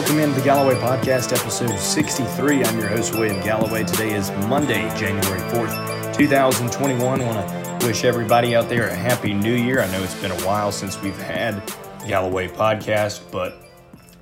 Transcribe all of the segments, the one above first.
Welcome into the Galloway Podcast, episode 63. I'm your host, William Galloway. Today is Monday, January 4th, 2021. I want to wish everybody out there a happy new year. I know it's been a while since we've had Galloway Podcast, but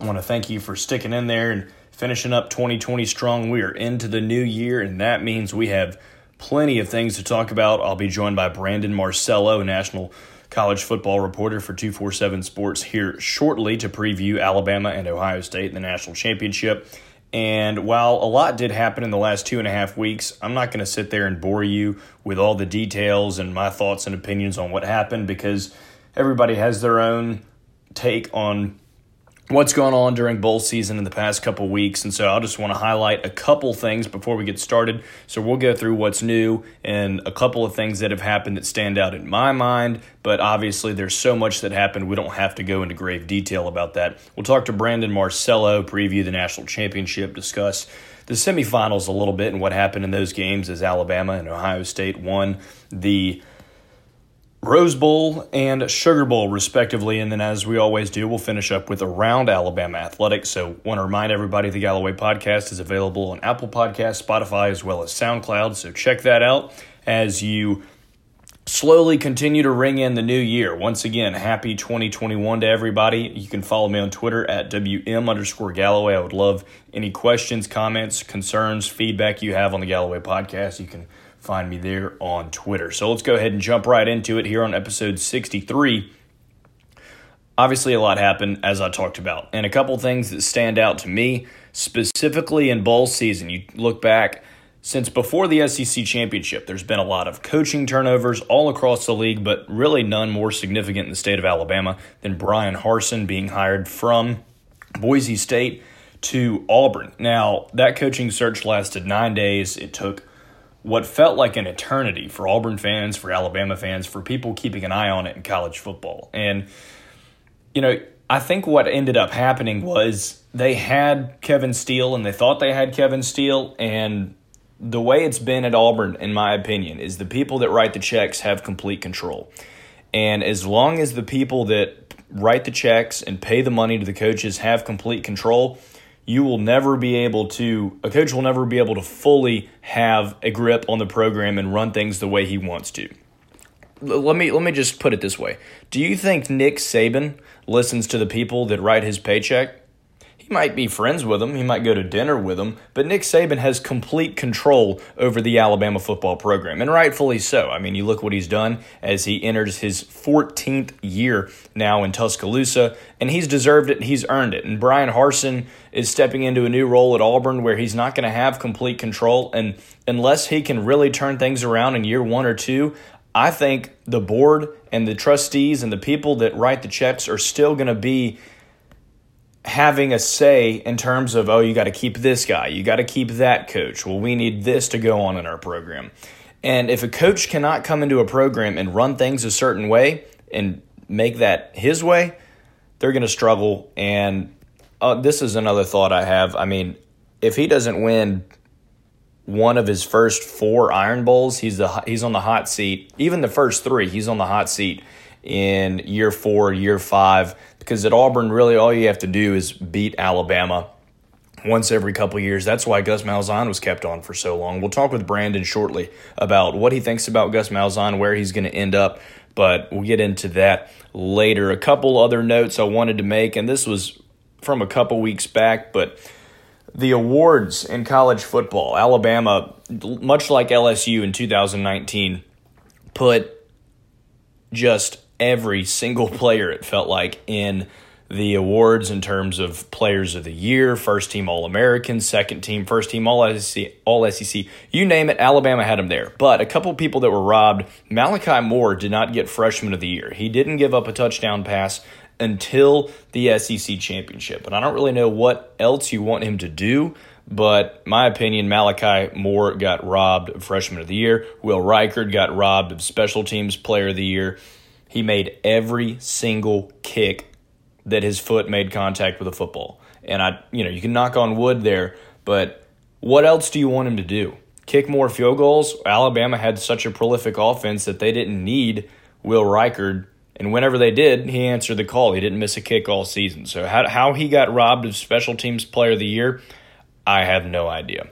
I want to thank you for sticking in there and finishing up 2020 strong. We are into the new year, and that means we have plenty of things to talk about. I'll be joined by Brandon Marcello, national college football reporter for 247 Sports, here shortly to preview Alabama and Ohio State in the national championship. And while a lot did happen in the last two and a half weeks, I'm not going to sit there and bore you with all the details and my thoughts and opinions on what happened because everybody has their own take on what's gone on during bowl season in the past couple weeks. And so I just want to highlight a couple things before we get started. So we'll go through what's new and a couple of things that have happened that stand out in my mind. But obviously, there's so much that happened, we don't have to go into grave detail about that. We'll talk to Brandon Marcello, preview the national championship, discuss the semifinals a little bit and what happened in those games as Alabama and Ohio State won the Rose Bowl and Sugar Bowl, respectively. And then, as we always do, we'll finish up with Around Alabama Athletics. So, want to remind everybody the Galloway podcast is available on Apple Podcasts, Spotify, as well as SoundCloud. So, check that out as you slowly continue to ring in the new year. Once again, happy 2021 to everybody. You can follow me on Twitter at WM underscore Galloway. I would love any questions, comments, concerns, feedback you have on the Galloway podcast. You can find me there on Twitter. So let's go ahead and jump right into it here on episode 63. Obviously, a lot happened, as I talked about, and a couple things that stand out to me, specifically in bowl season. You look back since before the SEC championship, there's been a lot of coaching turnovers all across the league, but really none more significant in the state of Alabama than Bryan Harsin being hired from Boise State to Auburn. Now, that coaching search lasted nine days. It took what felt like an eternity for Auburn fans, for Alabama fans, for people keeping an eye on it in college football. And, you know, I think what ended up happening was they had Kevin Steele and they thought they had Kevin Steele. And the way it's been at Auburn, in my opinion, is the people that write the checks have complete control. And as long as the people that write the checks and pay the money to the coaches have complete control, you will never be able to a coach will never be able to fully have a grip on the program and run things the way he wants to. Let me let me just put it this way. Do you think Nick Saban listens to the people that write his paycheck? He might be friends with him, he might go to dinner with him, but Nick Saban has complete control over the Alabama football program, and rightfully so. I mean, you look what he's done as he enters his 14th year now in Tuscaloosa, and he's deserved it, and he's earned it. And Bryan Harsin is stepping into a new role at Auburn where he's not going to have complete control, and unless he can really turn things around in year one or two, I think the board and the trustees and the people that write the checks are still going to be having a say in terms of, oh, you got to keep this guy, you got to keep that coach. Well, we need this to go on in our program. And if a coach cannot come into a program and run things a certain way and make that his way, they're going to struggle. And uh, this is another thought I have. I mean, if he doesn't win one of his first four Iron Bowls, he's the he's on the hot seat. Even the first three, he's on the hot seat in year four, year five because at Auburn, really all you have to do is beat Alabama once every couple years. That's why Gus Malzahn was kept on for so long. We'll talk with Brandon shortly about what he thinks about Gus Malzahn, where he's going to end up, but we'll get into that later. A couple other notes I wanted to make, and this was from a couple weeks back, but the awards in college football, Alabama, much like LSU in 2019, put just every single player, it felt like, in the awards in terms of players of the year, first team All American, second team, first team All SEC, All SEC, you name it, Alabama had him there. But a couple people that were robbed, Malachi Moore did not get freshman of the year. He didn't give up a touchdown pass until the SEC championship. And I don't really know what else you want him to do, but my opinion, Malachi Moore got robbed of freshman of the year. Will Reichard got robbed of special teams player of the year. He made every single kick that his foot made contact with a football. And I, you know, you can knock on wood there, but what else do you want him to do? Kick more field goals? Alabama had such a prolific offense that they didn't need Will Reichard And whenever they did, he answered the call. He didn't miss a kick all season. So how how he got robbed of special teams player of the year, I have no idea.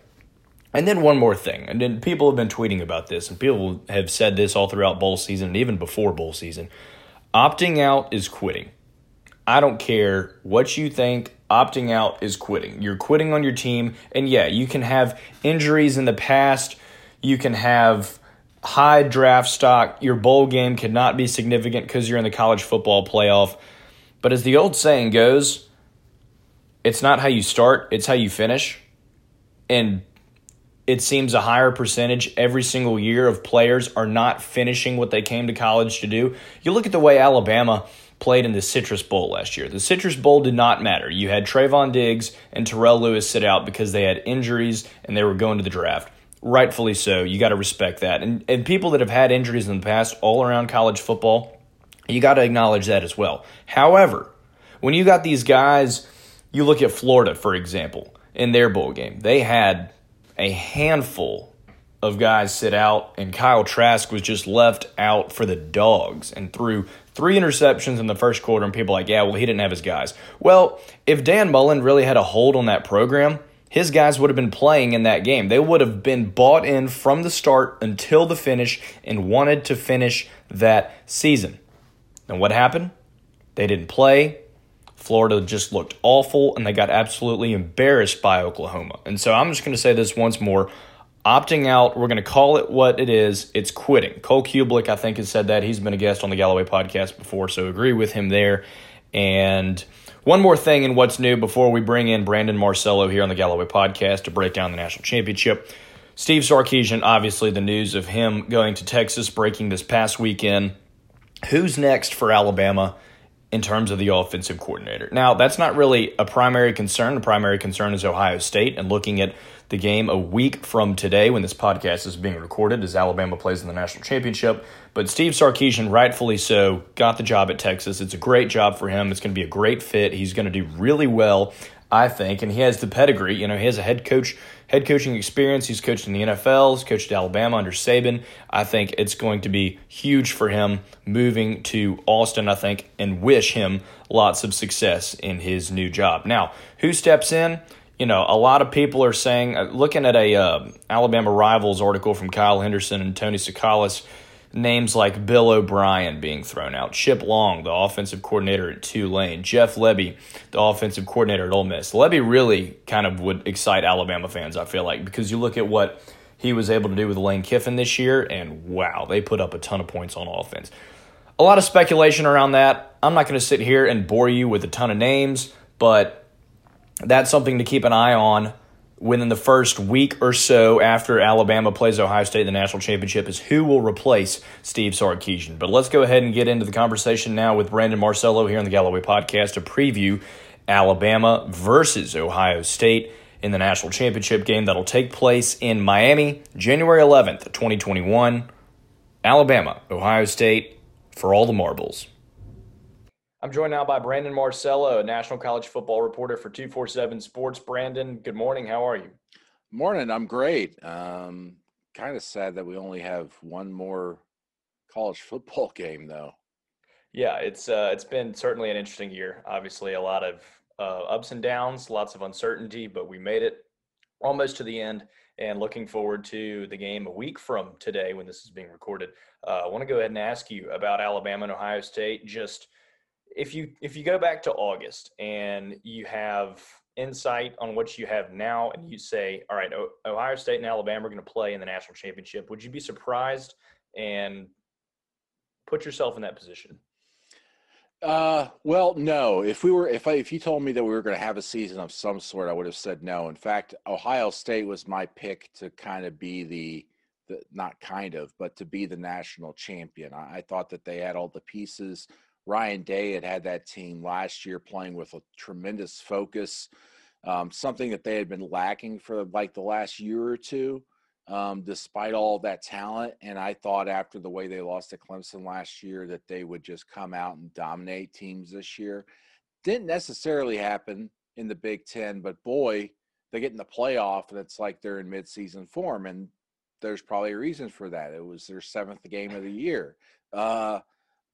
And then one more thing, and then people have been tweeting about this, and people have said this all throughout bowl season and even before bowl season. Opting out is quitting. I don't care what you think. Opting out is quitting. You're quitting on your team, and yeah, you can have injuries in the past. You can have high draft stock. Your bowl game cannot be significant because you're in the college football playoff. But as the old saying goes, it's not how you start, it's how you finish. And it seems a higher percentage every single year of players are not finishing what they came to college to do. You look at the way Alabama played in the Citrus Bowl last year. The Citrus Bowl did not matter. You had Trevon Diggs and Terrell Lewis sit out because they had injuries and they were going to the draft. Rightfully so. You got to respect that. And, and people that have had injuries in the past all around college football, you got to acknowledge that as well. However, when you got these guys, you look at Florida, for example, in their bowl game, they had a handful of guys sit out, and Kyle Trask was just left out for the dogs and threw three interceptions in the first quarter. And people like, yeah, well, he didn't have his guys. Well, if Dan Mullen really had a hold on that program, his guys would have been playing in that game. They would have been bought in from the start until the finish and wanted to finish that season. And what happened? They didn't play. Florida just looked awful and they got absolutely embarrassed by Oklahoma. And so I'm just going to say this once more. Opting out, we're going to call it what it is. It's quitting. Cole Cubelic, I think, has said that. He's been a guest on the Galloway podcast before, so agree with him there. And one more thing in what's new before we bring in Brandon Marcello here on the Galloway podcast to break down the national championship. Steve Sarkisian, obviously, the news of him going to Texas breaking this past weekend. Who's next for Alabama? In terms of the offensive coordinator. Now, that's not really a primary concern. The primary concern is Ohio State and looking at the game a week from today when this podcast is being recorded as Alabama plays in the national championship. But Steve Sarkisian, rightfully so, got the job at Texas. It's a great job for him. It's going to be a great fit. He's going to do really well, I think, and he has the pedigree. You know, he has a head coach head coaching experience. He's coached in the NFL, he's coached at Alabama under Saban. I think it's going to be huge for him moving to Austin, I think, and wish him lots of success in his new job. Now, who steps in? You know, a lot of people are saying, uh, looking at a uh, Alabama Rivals article from Kyle Henderson and Tony Tsoukalas, names like Bill O'Brien being thrown out, Chip Long, the offensive coordinator at Tulane, Jeff Lebby, the offensive coordinator at Ole Miss. Lebby really kind of would excite Alabama fans, I feel like, because you look at what he was able to do with Lane Kiffin this year, and wow, they put up a ton of points on offense. A lot of speculation around that. I'm not going to sit here and bore you with a ton of names, but that's something to keep an eye on within the first week or so after Alabama plays Ohio State in the national championship is who will replace Steve Sarkisian. But let's go ahead and get into the conversation now with Brandon Marcello here on the Galloway podcast to preview Alabama versus Ohio State in the national championship game that'll take place in Miami January 11th, 2021. Alabama, Ohio State for all the marbles. I'm joined now by Brandon Marcello, a national college football reporter for 247 Sports. Brandon, good morning. How are you? Morning. I'm great. Um, kind of sad that we only have one more college football game, though. Yeah, it's uh, it's been certainly an interesting year. Obviously, a lot of uh, ups and downs, lots of uncertainty, but we made it almost to the end. And looking forward to the game a week from today when this is being recorded. Uh, I want to go ahead and ask you about Alabama and Ohio State. Just if you if you go back to August and you have insight on what you have now, and you say, all right, Ohio State and Alabama are going to play in the national championship, would you be surprised and put yourself in that position? Uh, well, no. If we were, if I, if you told me that we were going to have a season of some sort, I would have said no. In fact, Ohio State was my pick to kind of be the, the not kind of, but to be the national champion. I, I thought that they had all the pieces Ryan Day had had that team last year playing with a tremendous focus, um, something that they had been lacking for like the last year or two, um, despite all that talent. And I thought after the way they lost to Clemson last year that they would just come out and dominate teams this year. Didn't necessarily happen in the Big Ten, but boy, they get in the playoff and it's like they're in midseason form. And there's probably a reason for that. It was their seventh game of the year. Uh,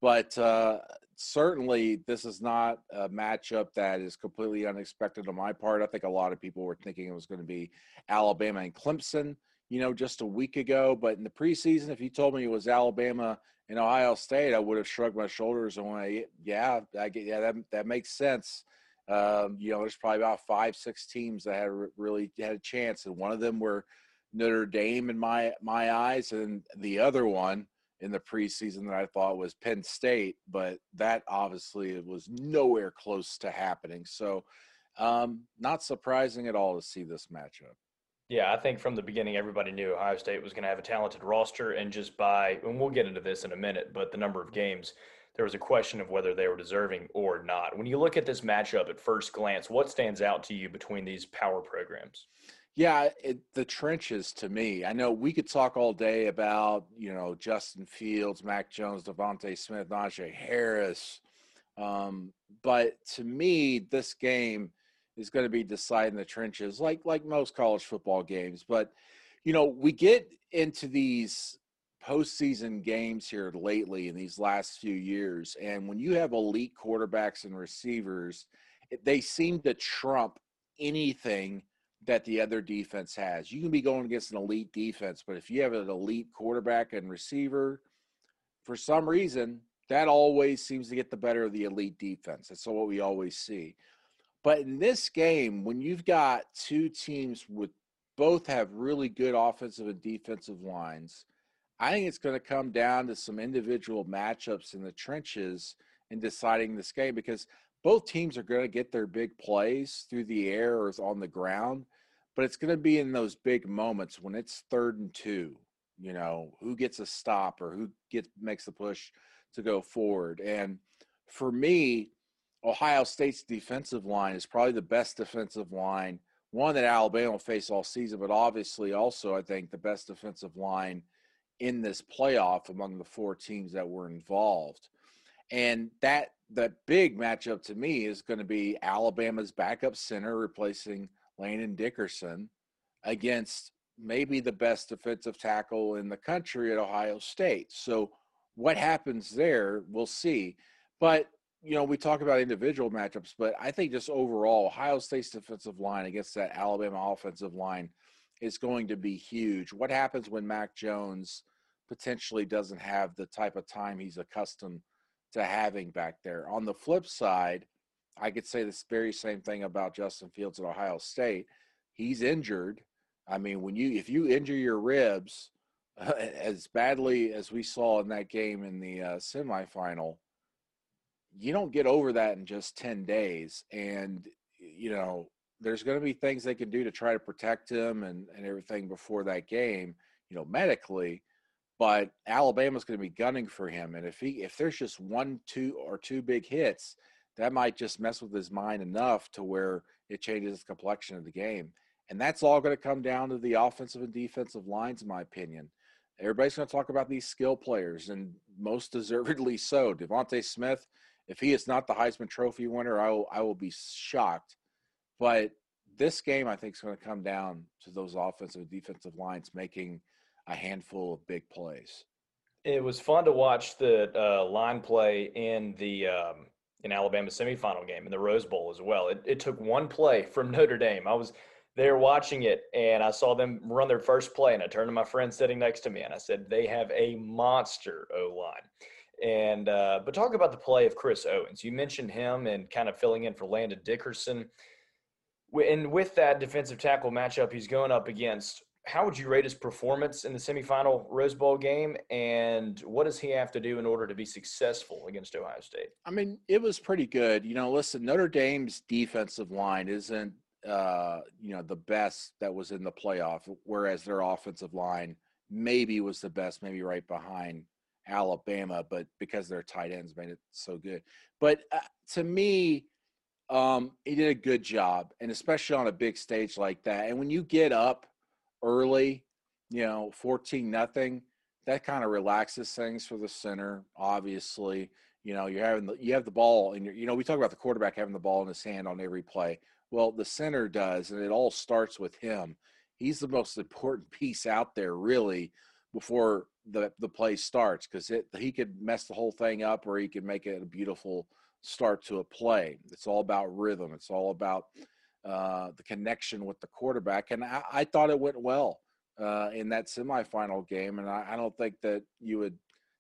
but uh, certainly this is not a matchup that is completely unexpected on my part. I think a lot of people were thinking it was going to be Alabama and Clemson, you know, just a week ago. But in the preseason, if you told me it was Alabama and Ohio State, I would have shrugged my shoulders and went, "Yeah, I get, yeah, that that makes sense." Um, you know, there's probably about five, six teams that had really had a chance, and one of them were Notre Dame in my my eyes, and the other one in the preseason that I thought was Penn State, but that obviously was nowhere close to happening. So, um, not surprising at all to see this matchup. Yeah, I think from the beginning, everybody knew Ohio State was going to have a talented roster, and just by, and we'll get into this in a minute, but the number of games, there was a question of whether they were deserving or not. When you look at this matchup at first glance, what stands out to you between these power programs? Yeah, it, the trenches to me. I know we could talk all day about you know Justin Fields, Mac Jones, DeVonta Smith, Najee Harris, um, but to me, this game is going to be decided in the trenches, like like most college football games. But you know, we get into these postseason games here lately in these last few years, and when you have elite quarterbacks and receivers, they seem to trump anything that the other defense has. You can be going against an elite defense, but if you have an elite quarterback and receiver, for some reason, that always seems to get the better of the elite defense. That's what we always see. But in this game, when you've got two teams with both have really good offensive and defensive lines, I think it's going to come down to some individual matchups in the trenches in deciding this game because both teams are going to get their big plays through the air or on the ground, but it's going to be in those big moments when it's third and two. You know, who gets a stop or who gets makes the push to go forward. And for me, Ohio State's defensive line is probably the best defensive line, one that Alabama will face all season, but obviously also I think the best defensive line in this playoff among the four teams that were involved. And that that big matchup to me is going to be Alabama's backup center replacing Landon Dickerson against maybe the best defensive tackle in the country at Ohio State. So what happens there, we'll see. But you know, we talk about individual matchups, but I think just overall, Ohio State's defensive line against that Alabama offensive line is going to be huge. What happens when Mac Jones potentially doesn't have the type of time he's accustomed to having back there. On the flip side, I could say this very same thing about Justin Fields at Ohio State. He's injured. I mean, when you if you injure your ribs uh, as badly as we saw in that game in the uh, semifinal, you don't get over that in just 10 days. And, you know, there's going to be things they can do to try to protect him and, and everything before that game, you know, medically but Alabama's going to be gunning for him, and if he if there's just one, two, or two big hits, that might just mess with his mind enough to where it changes the complexion of the game. And that's all going to come down to the offensive and defensive lines, in my opinion. Everybody's going to talk about these skill players, and most deservedly so. DeVonta Smith, if he is not the Heisman Trophy winner, I will I will be shocked. But this game, I think, is going to come down to those offensive and defensive lines making a handful of big plays. It was fun to watch the uh, line play in the um, in Alabama semifinal game in the Rose Bowl as well. It, it took one play from Notre Dame. I was there watching it, and I saw them run their first play, and I turned to my friend sitting next to me, and I said, "They have a monster O line." And uh, but talk about the play of Chris Owens. You mentioned him and kind of filling in for Landon Dickerson. And with that defensive tackle matchup, he's going up against how would you rate his performance in the semifinal Rose Bowl game, and what does he have to do in order to be successful against Ohio State? I mean, it was pretty good. You know, listen, Notre Dame's defensive line isn't, uh, you know, the best that was in the playoff, whereas their offensive line maybe was the best, maybe right behind Alabama, but because their tight ends made it so good. But uh, to me, um, he did a good job, and especially on a big stage like that. And when you get up early, you know, 14 nothing, that kind of relaxes things for the center. Obviously, you know, you're having the, you have the ball and you know, we talk about the quarterback having the ball in his hand on every play. Well, the center does, and it all starts with him. He's the most important piece out there, really, before the the play starts because he could mess the whole thing up or he could make it a beautiful start to a play. It's all about rhythm. It's all about uh, the connection with the quarterback, and I, I thought it went well uh, in that semifinal game, and I, I don't think that you would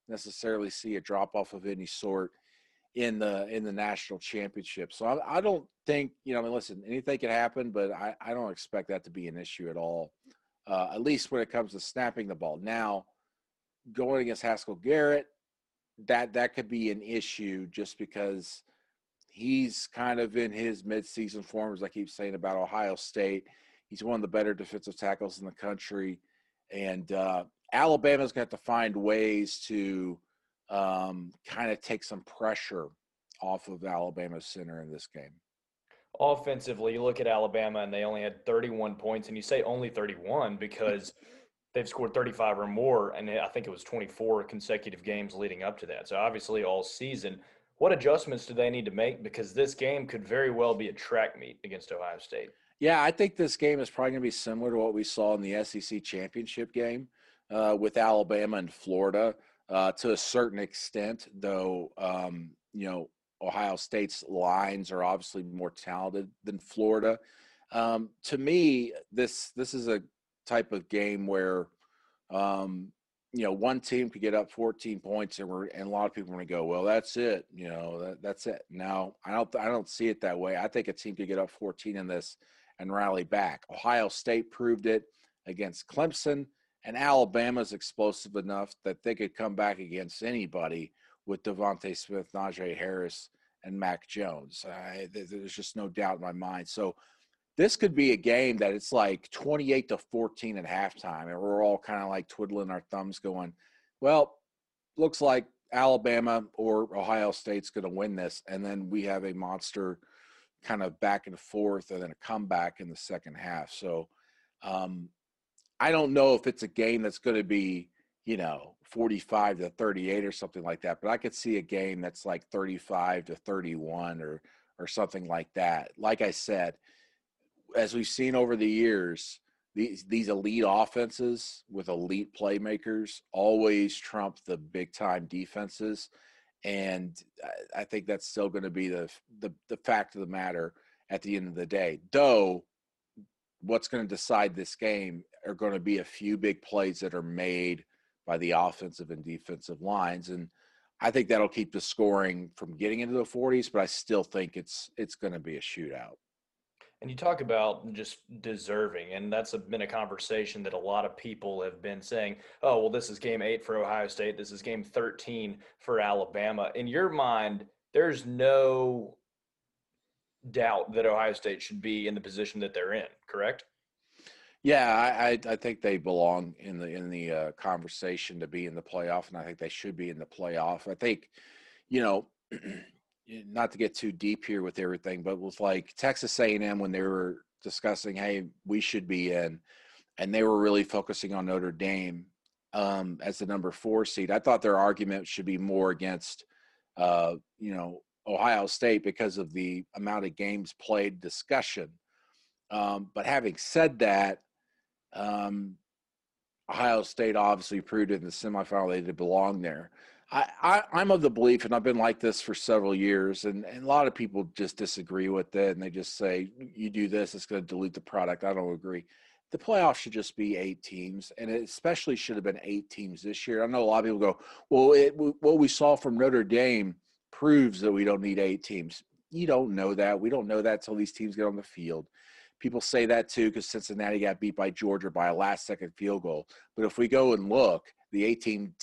necessarily see a drop off of any sort in the in the national championship. So I, I, don't think you know. I mean, listen, anything can happen, but I, I don't expect that to be an issue at all. Uh, at least when it comes to snapping the ball. Now, going against Haskell Garrett, that that could be an issue just because he's kind of in his midseason form, as I keep saying about Ohio State. He's one of the better defensive tackles in the country, and uh, Alabama's have to find ways to um, kind of take some pressure off of Alabama's center in this game. Offensively, you look at Alabama and they only had 31 points, and you say only 31 because they've scored 35 or more, and I think it was 24 consecutive games leading up to that. So obviously, all season. What adjustments do they need to make? Because this game could very well be a track meet against Ohio State. Yeah, I think this game is probably going to be similar to what we saw in the SEC championship game uh, with Alabama and Florida uh, to a certain extent, though, um, you know, Ohio State's lines are obviously more talented than Florida. Um, to me, this this is a type of game where, um, you know, one team could get up 14 points, and we're and a lot of people are going to go, well, that's it, you know, that, that's it. Now, I don't I don't see it that way. I think a team could get up 14 in this and rally back. Ohio State proved it against Clemson. And Alabama's explosive enough that they could come back against anybody with DeVonta Smith, Najee Harris, and Mac Jones. Uh, there's just no doubt in my mind. So this could be a game that it's like 28 to 14 at halftime, and we're all kind of like twiddling our thumbs, going, "Well, looks like Alabama or Ohio State's going to win this," and then we have a monster kind of back and forth, and then a comeback in the second half. So. Um, I don't know if it's a game that's going to be, you know, 45 to 38 or something like that, but I could see a game that's like 35 to 31 or or something like that. Like I said, as we've seen over the years, these these elite offenses with elite playmakers always trump the big time defenses, and I think that's still going to be the, the the fact of the matter at the end of the day. Though, what's going to decide this game are going to be a few big plays that are made by the offensive and defensive lines and I think that'll keep the scoring from getting into the 40s, but I still think it's it's going to be a shootout. And you talk about just deserving, and that's been a conversation that a lot of people have been saying, "Oh, well, this is game eight for Ohio State. This is game 13 for Alabama." In your mind, there's no doubt that Ohio State should be in the position that they're in, correct? Yeah, I, I think they belong in the in the uh, conversation to be in the playoff, and I think they should be in the playoff. I think, you know, not to get too deep here with everything, but with like Texas A&M when they were discussing, hey, we should be in, and they were really focusing on Notre Dame um, as the number four seed. I thought their argument should be more against, uh, you know, Ohio State because of the amount of games played discussion. Um, but having said that, um, Ohio State obviously proved in the semifinal they did belong there. I, I, am of the belief, and I've been like this for several years, and, and a lot of people just disagree with it, and they just say, you do this, it's going to dilute the product. I don't agree. The playoffs should just be eight teams, and it especially should have been eight teams this year. I know a lot of people go, well, it, what we saw from Notre Dame proves that we don't need eight teams. You don't know that. We don't know that until these teams get on the field. People say that too because Cincinnati got beat by Georgia by a last second field goal. But if we go and look, the 18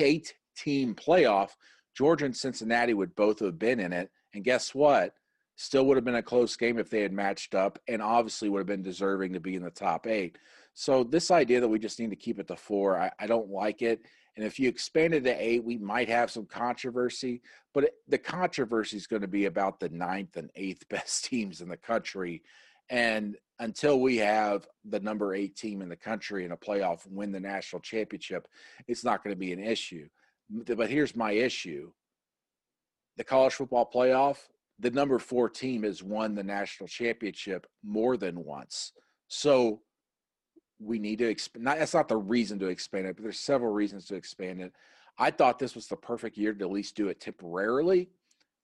eight team playoff, Georgia and Cincinnati would both have been in it. And guess what? Still would have been a close game if they had matched up, and obviously would have been deserving to be in the top eight. So this idea that we just need to keep it to four, I, I don't like it. And if you expand it to eight, we might have some controversy, but it, the controversy is going to be about the ninth and eighth best teams in the country and until we have the number eight team in the country in a playoff win the national championship, it's not going to be an issue. But here's my issue the college football playoff, the number four team has won the national championship more than once. So we need to expand. That's not the reason to expand it, but there's several reasons to expand it. I thought this was the perfect year to at least do it temporarily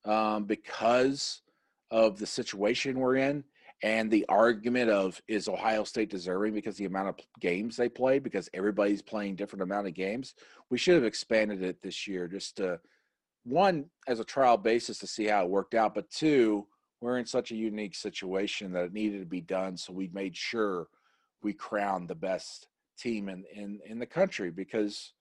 um, because of the situation we're in and the argument of is Ohio State deserving because the amount of games they played because everybody's playing different amount of games. We should have expanded it this year just to one as a trial basis to see how it worked out, but two, we're in such a unique situation that it needed to be done, so we made sure we crowned the best team in in in the country because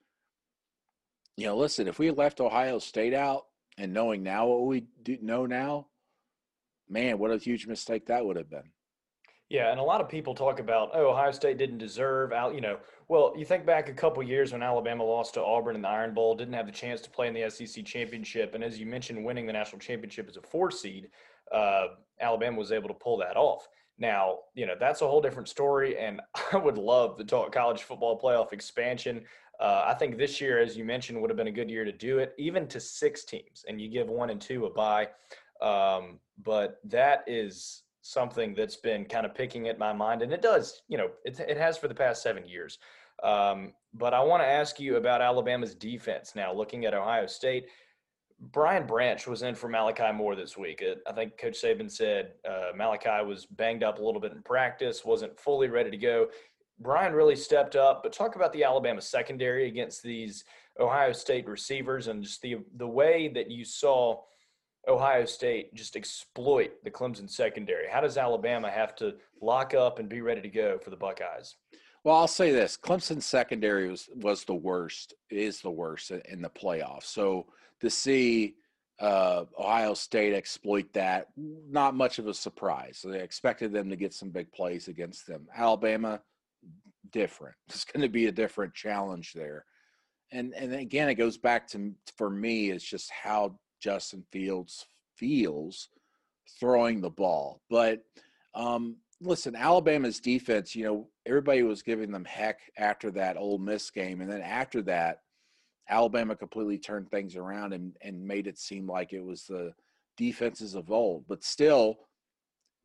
you know, listen, if we left Ohio State out and knowing now what we do know now, man, what a huge mistake that would have been. Yeah, and a lot of people talk about, oh, Ohio State didn't deserve out. You know, well, you think back a couple years when Alabama lost to Auburn in the Iron Bowl, didn't have the chance to play in the SEC championship, and as you mentioned, winning the national championship as a four seed, uh, Alabama was able to pull that off. Now, you know, that's a whole different story, and I would love to talk college football playoff expansion. Uh, I think this year, as you mentioned, would have been a good year to do it, even to six teams, and you give one and two a bye. Um, but that is something that's been kind of picking at my mind, and it does, you know, it, it has for the past seven years. Um, but I want to ask you about Alabama's defense now, looking at Ohio State. Brian Branch was in for Malachi Moore this week. Uh, I think Coach Saban said uh, Malachi was banged up a little bit in practice, wasn't fully ready to go. Brian really stepped up, but talk about the Alabama secondary against these Ohio State receivers and just the the way that you saw Ohio State just exploit the Clemson secondary? How does Alabama have to lock up and be ready to go for the Buckeyes? Well, I'll say this: Clemson secondary was was the worst, is the worst in the playoffs. So to see uh, Ohio State exploit that, not much of a surprise. So they expected them to get some big plays against them. Alabama, different. It's going to be a different challenge there. And and again, it goes back to for me, it's just how Justin Fields feels throwing the ball. But um, listen, Alabama's defense, you know, everybody was giving them heck after that Ole Miss game. And then after that, Alabama completely turned things around and, and made it seem like it was the defenses of old. But still,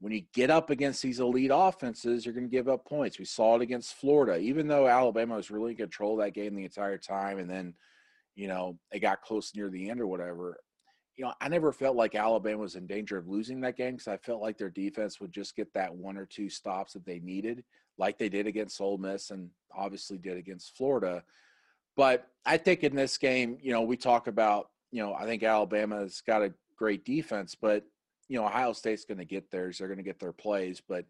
when you get up against these elite offenses, you're going to give up points. We saw it against Florida, even though Alabama was really in control of that game the entire time. And then, you know, it got close near the end or whatever you know, I never felt like Alabama was in danger of losing that game because I felt like their defense would just get that one or two stops that they needed, like they did against Ole Miss and obviously did against Florida. But I think in this game, you know, we talk about, you know, I think Alabama's got a great defense, but you know, Ohio State's going to get theirs. They're going to get their plays, but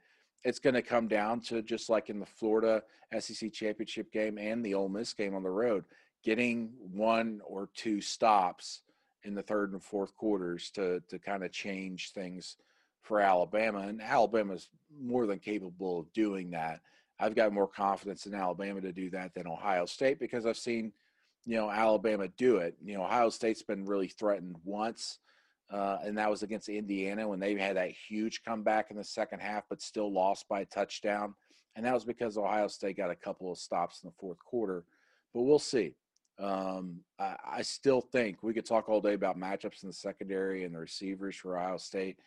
it's going to come down to just like in the Florida SEC championship game and the Ole Miss game on the road, getting one or two stops in the third and fourth quarters to to kind of change things for Alabama. And Alabama's more than capable of doing that. I've got more confidence in Alabama to do that than Ohio State because I've seen, you know, Alabama do it. You know, Ohio State's been really threatened once, uh, and that was against Indiana when they had that huge comeback in the second half, but still lost by a touchdown. And that was because Ohio State got a couple of stops in the fourth quarter. But we'll see. Um, I, I, still think we could talk all day about matchups in the secondary and the receivers for Ohio State.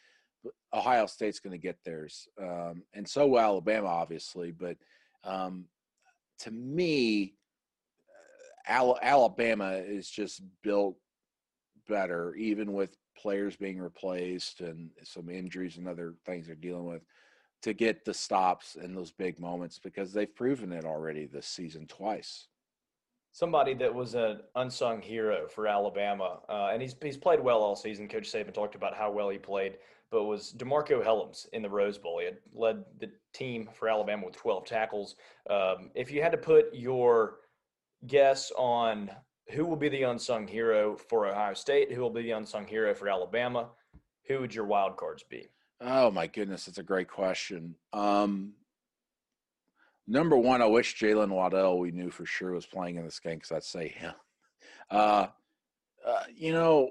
Ohio State's going to get theirs, um, and so will Alabama, obviously. But um, to me, uh, Alabama is just built better, even with players being replaced and some injuries and other things they're dealing with, to get the stops in those big moments because they've proven it already this season twice somebody that was an unsung hero for Alabama, uh, and he's he's played well all season. Coach Saban talked about how well he played, but was DeMarcco Hellams in the Rose Bowl. He had led the team for Alabama with 12 tackles. Um, if you had to put your guess on who will be the unsung hero for Ohio State, who will be the unsung hero for Alabama, who would your wild cards be? Oh my goodness, that's a great question. Um, Number one, I wish Jaylen Waddle we knew for sure was playing in this game because I'd say him. Uh, uh, you know,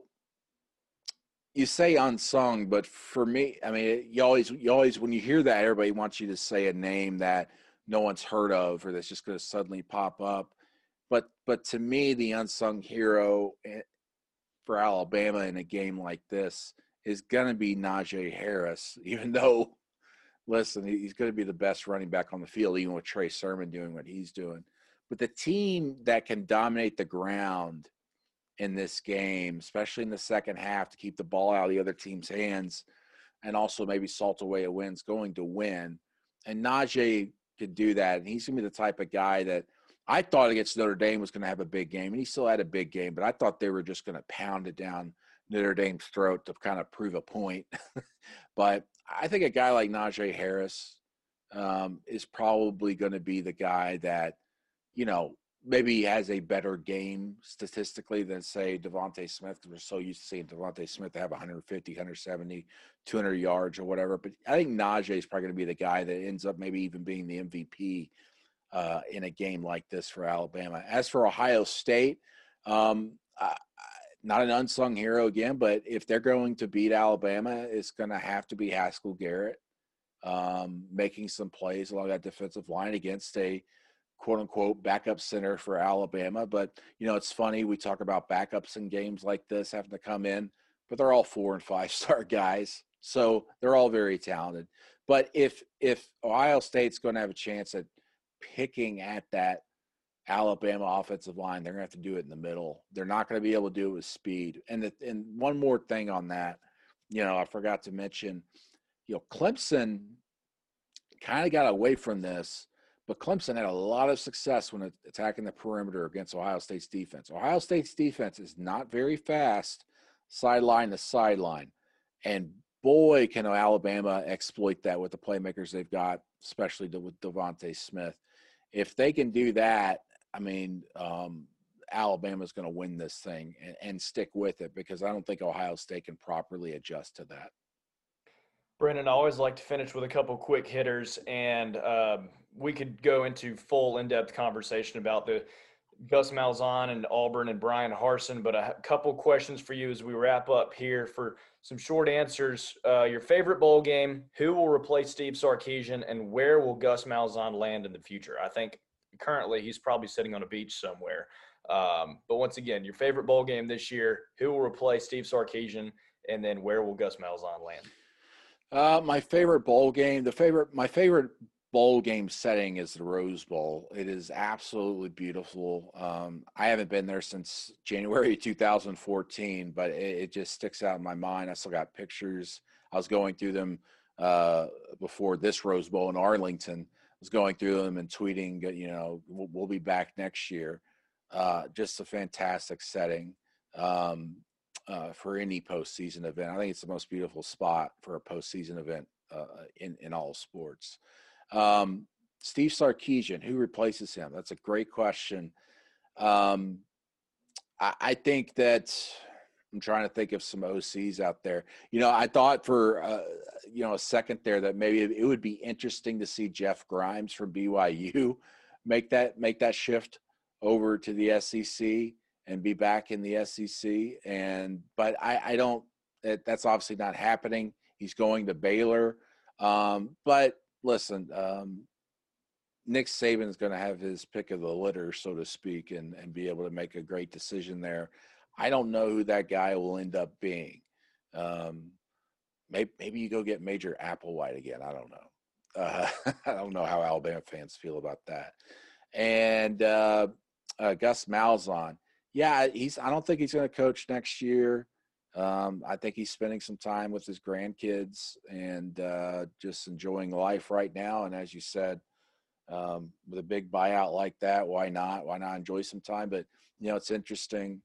you say unsung, but for me, I mean, you always, you always, when you hear that, everybody wants you to say a name that no one's heard of or that's just going to suddenly pop up. But, but to me, the unsung hero eh, for Alabama in a game like this is going to be Najee Harris, even though listen, he's going to be the best running back on the field, even with Trey Sermon doing what he's doing. But the team that can dominate the ground in this game, especially in the second half, to keep the ball out of the other team's hands and also maybe salt away a win's going to win. And Najee could do that. And he's going to be the type of guy that I thought against Notre Dame was going to have a big game. And he still had a big game, but I thought they were just going to pound it down Notre Dame's throat to kind of prove a point. but I think a guy like Najee Harris um, is probably going to be the guy that, you know, maybe has a better game statistically than say DeVonta Smith we're so used to seeing DeVonta Smith have 150, 170, 200 yards or whatever. But I think Najee is probably going to be the guy that ends up maybe even being the MVP uh, in a game like this for Alabama. As for Ohio State, um, I, not an unsung hero again, but if they're going to beat Alabama, it's going to have to be Haskell Garrett um, making some plays along that defensive line against a quote unquote backup center for Alabama. But, you know, it's funny. We talk about backups in games like this having to come in, but they're all four and five star guys. So they're all very talented. But if if Ohio State's going to have a chance at picking at that Alabama offensive line, they're going to have to do it in the middle. They're not going to be able to do it with speed. And the, and one more thing on that, you know, I forgot to mention, you know, Clemson kind of got away from this but Clemson had a lot of success when attacking the perimeter against Ohio State's defense. Ohio State's defense is not very fast sideline to sideline. And boy, can Alabama exploit that with the playmakers they've got, especially with DeVonta Smith. If they can do that, I mean, um, Alabama's going to win this thing and, and stick with it because I don't think Ohio State can properly adjust to that. Brandon, I always like to finish with a couple quick hitters, and um, we could go into full in-depth conversation about the Gus Malzahn and Auburn and Bryan Harsin, but a couple questions for you as we wrap up here for some short answers. Uh, your favorite bowl game? Who will replace Steve Sarkisian, and where will Gus Malzahn land in the future? I think currently he's probably sitting on a beach somewhere. Um, but once again, your favorite bowl game this year? Who will replace Steve Sarkisian, and then where will Gus Malzahn land? Uh, my favorite bowl game, the favorite, my favorite bowl game setting is the Rose Bowl. It is absolutely beautiful. Um, I haven't been there since January 2014, but it, it, just sticks out in my mind. I still got pictures. I was going through them uh, before this Rose Bowl in Arlington. Was going through them and tweeting, you know, we'll, we'll be back next year. Uh, just a fantastic setting um, uh, for any postseason event. I think it's the most beautiful spot for a postseason event uh, in in all sports. Um, Steve Sarkisian, who replaces him? That's a great question. Um, I, I, think that I'm trying to think of some OCs out there. You know, I thought for uh, you know a second there that maybe it would be interesting to see Jeff Grimes from BYU make that make that shift over to the SEC and be back in the SEC. And but I, I don't. That, that's obviously not happening. He's going to Baylor. Um, but listen, um, Nick Saban is going to have his pick of the litter, so to speak, and, and be able to make a great decision there. I don't know who that guy will end up being. Um, maybe, maybe you go get Major Applewhite again. I don't know. Uh, I don't know how Alabama fans feel about that. And uh, uh, Gus Malzahn, yeah, he's. I don't think he's going to coach next year. Um, I think he's spending some time with his grandkids and uh, just enjoying life right now. And as you said, um, with a big buyout like that, why not? Why not enjoy some time? But you know, it's interesting.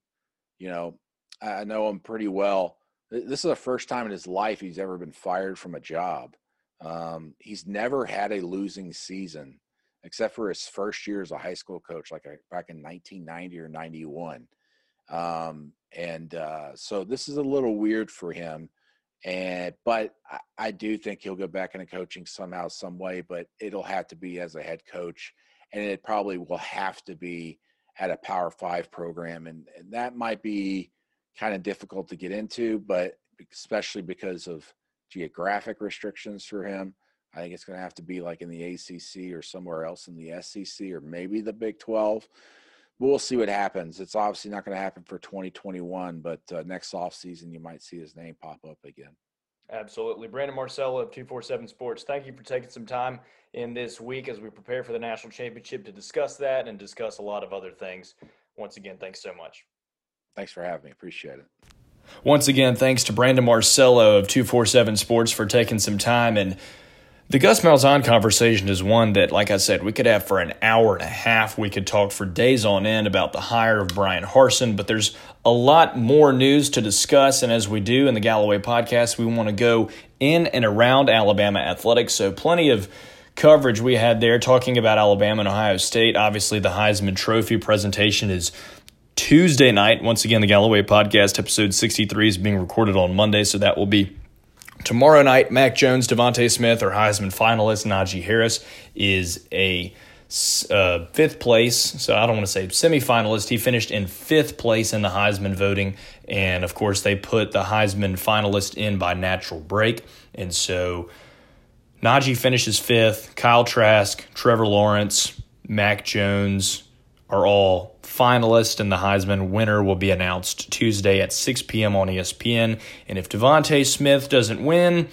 You know, I know him pretty well. This is the first time in his life he's ever been fired from a job. Um, he's never had a losing season, except for his first year as a high school coach, like back in 1990 or 91. Um, and uh, so this is a little weird for him. And but I, I, do think he'll go back into coaching somehow, some way. But it'll have to be as a head coach, and it probably will have to be at a Power Five program, and, and that might be kind of difficult to get into, but especially because of geographic restrictions for him. I think it's going to have to be like in the ACC or somewhere else in the SEC or maybe the Big 12 we'll see what happens. It's obviously not going to happen for 2021, but uh, next off season you might see his name pop up again. Absolutely. Brandon Marcello of 247 Sports, thank you for taking some time in this week as we prepare for the national championship to discuss that and discuss a lot of other things. Once again, thanks so much. Thanks for having me. Appreciate it. Once again, thanks to Brandon Marcello of 247 Sports for taking some time. And the Gus Malzahn conversation is one that, like I said, we could have for an hour and a half. We could talk for days on end about the hire of Bryan Harsin, but there's a lot more news to discuss. And as we do in the Galloway podcast, we want to go in and around Alabama athletics. So, plenty of coverage we had there talking about Alabama and Ohio State. Obviously, the Heisman Trophy presentation is Tuesday night. Once again, the Galloway podcast, episode 63, is being recorded on Monday, so that will be tomorrow night. Mac Jones, DeVonta Smith, or Heisman finalist Najee Harris is a uh, fifth place. So I don't want to say semifinalist. He finished in fifth place in the Heisman voting. And of course, they put the Heisman finalist in by natural break. And so Najee finishes fifth. Kyle Trask, Trevor Lawrence, Mac Jones are all finalists, and the Heisman winner will be announced Tuesday at 6 p.m. on ESPN. And if DeVonta Smith doesn't win,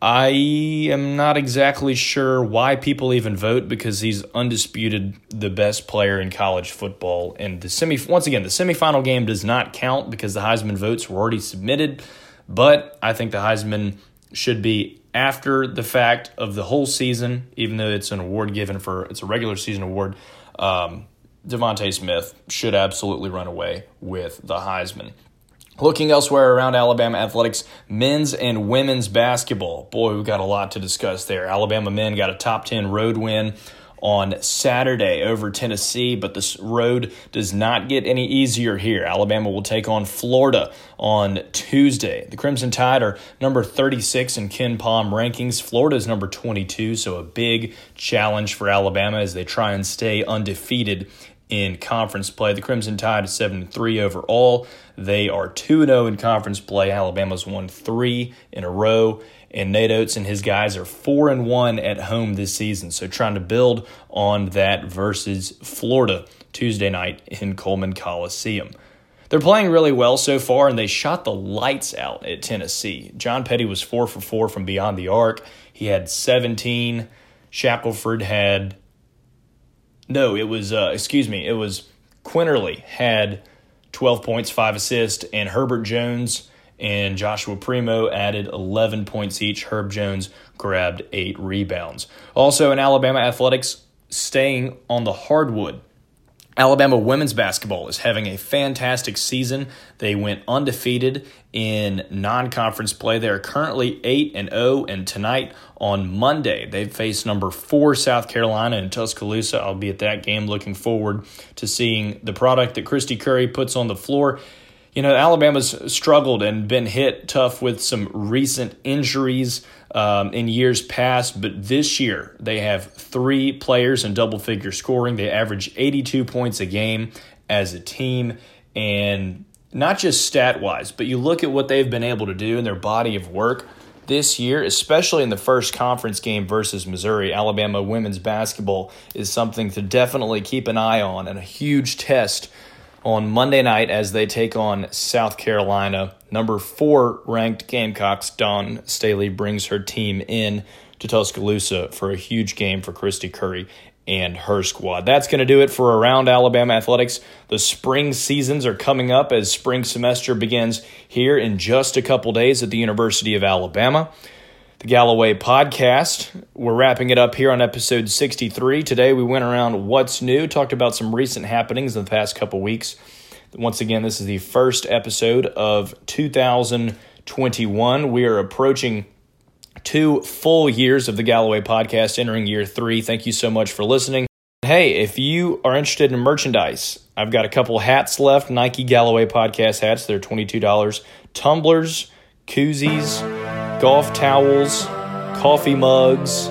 I am not exactly sure why people even vote because he's undisputed the best player in college football. And the semi once again, the semifinal game does not count because the Heisman votes were already submitted. But I think the Heisman should be after the fact of the whole season, even though it's an award given for it's a regular season award. Um, DeVonta Smith should absolutely run away with the Heisman. Looking elsewhere around Alabama athletics, men's and women's basketball. Boy, we've got a lot to discuss there. Alabama men got a top 10 road win on Saturday over Tennessee, but this road does not get any easier here. Alabama will take on Florida on Tuesday. The Crimson Tide are number 36 in KenPom rankings. Florida is number 22, so a big challenge for Alabama as they try and stay undefeated in conference play. The Crimson Tide is 7 3 overall. They are 2 0 in conference play. Alabama's won three in a row. And Nate Oats and his guys are 4 and 1 at home this season. So trying to build on that versus Florida Tuesday night in Coleman Coliseum. They're playing really well so far, and they shot the lights out at Tennessee. John Petty was 4 for 4 from beyond the arc. He had 17. Shackelford had no, it was uh, excuse me, it was Quinerly had 12 points, 5 assists, and Herbert Jones and Joshua Primo added 11 points each. Herb Jones grabbed 8 rebounds. Also in Alabama athletics, staying on the hardwood. Alabama women's basketball is having a fantastic season. They went undefeated in non-conference play. They are currently 8 and 0 and tonight on Monday they face number 4 South Carolina in Tuscaloosa. I'll be at that game looking forward to seeing the product that Kristy Curry puts on the floor. You know, Alabama's struggled and been hit tough with some recent injuries um, in years past, but this year they have three players in double figure scoring. They average 82 points a game as a team. And not just stat wise, but you look at what they've been able to do in their body of work this year, especially in the first conference game versus Missouri. Alabama women's basketball is something to definitely keep an eye on and a huge test on Monday night as they take on South Carolina. Number four ranked Gamecocks, Dawn Staley brings her team in to Tuscaloosa for a huge game for Kristy Curry and her squad. That's going to do it for Around Alabama Athletics. The spring seasons are coming up as spring semester begins here in just a couple days at the University of Alabama the Galloway podcast. We're wrapping it up here on episode 63. Today we went around what's new, talked about some recent happenings in the past couple weeks. Once again, this is the first episode of 2021. We are approaching two full years of the Galloway podcast, entering year three. Thank you so much for listening. Hey, if you are interested in merchandise, I've got a couple hats left Nike Galloway podcast hats. They're $22. Tumblers, koozies, golf towels, coffee mugs,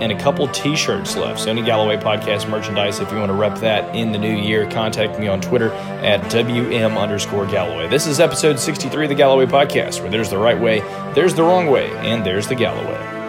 and a couple t shirts left. So, any Galloway Podcast merchandise, if you want to rep that in the new year, contact me on Twitter at WM underscore Galloway. This is episode 63 of the Galloway Podcast, where there's the right way, there's the wrong way, and there's the Galloway.